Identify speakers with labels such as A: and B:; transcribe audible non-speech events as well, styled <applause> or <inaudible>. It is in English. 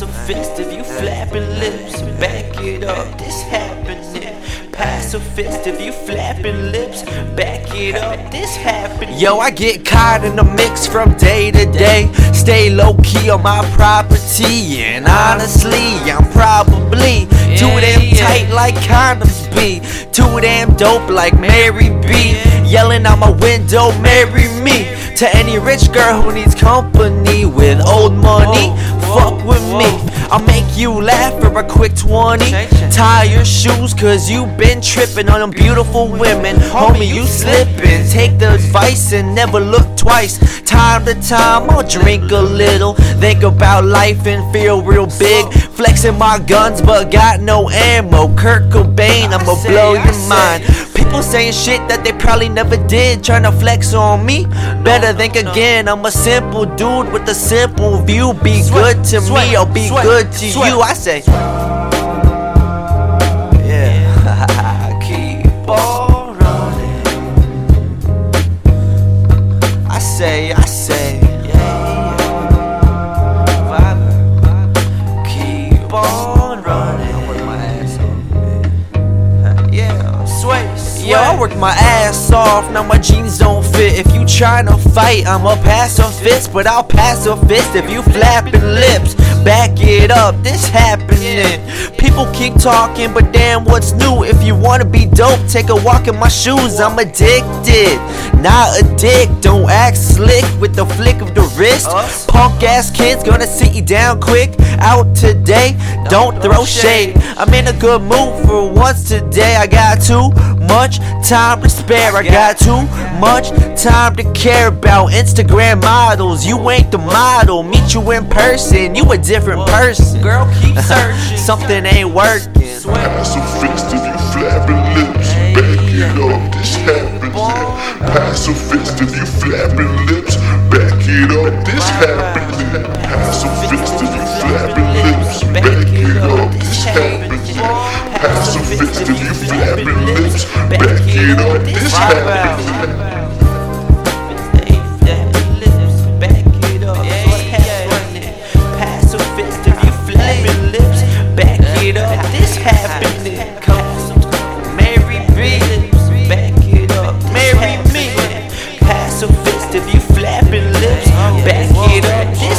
A: Pacifist if you flapping lips. Back it up, this happening. Pacifist if you flapping lips. Back it up, this happening.
B: Yo, I get caught in the mix from day to day. Stay low key on my property, and honestly, I'm probably too damn tight like condoms be. Too damn dope like Mary B. Yelling out my window, marry me. To any rich girl who needs company with old money, oh. Fuck with me. I'll make you laugh for a quick 20. Tie your shoes, cause you been tripping on them beautiful women. Homie, you slipping. Take and never look twice. Time to time, I'll drink a little. Think about life and feel real big. Flexing my guns, but got no ammo. Kurt Cobain, I'ma blow your mind. People saying shit that they probably never did, trying to flex on me. Better think again, I'm a simple dude with a simple view. Be good to me or be good to you. I say, say, I say, yeah, yeah. Keep on running. I work my ass off. Yeah,
A: Sway,
B: Yo, I work my ass off, now my jeans don't fit. If you tryna fight, I'ma pass a pacifist, but I'll pass a fist if you flapping lips. Back it up, this happening. People keep talking, but damn, what's new? If you wanna be dope, take a walk in my shoes. I'm addicted, not a dick. Don't act slick with the flick of the wrist. Punk ass kids gonna sit you down quick. Out today, don't throw shade. I'm in a good mood for once today. I got too much time to spare. I got too much time to care about Instagram models. You ain't the model. Meet you in person. You a different person.
A: Girl, keep <laughs> searching.
B: Something ain't working.
C: Pacifist if you flapping lips, back it up, this happens. Pacifist if you flapping lips, back it up, this happens. Pacifist if you you know? This track. This happening Mary Back it up, Mary me. Pass a fist if you flapping lips. Back it up.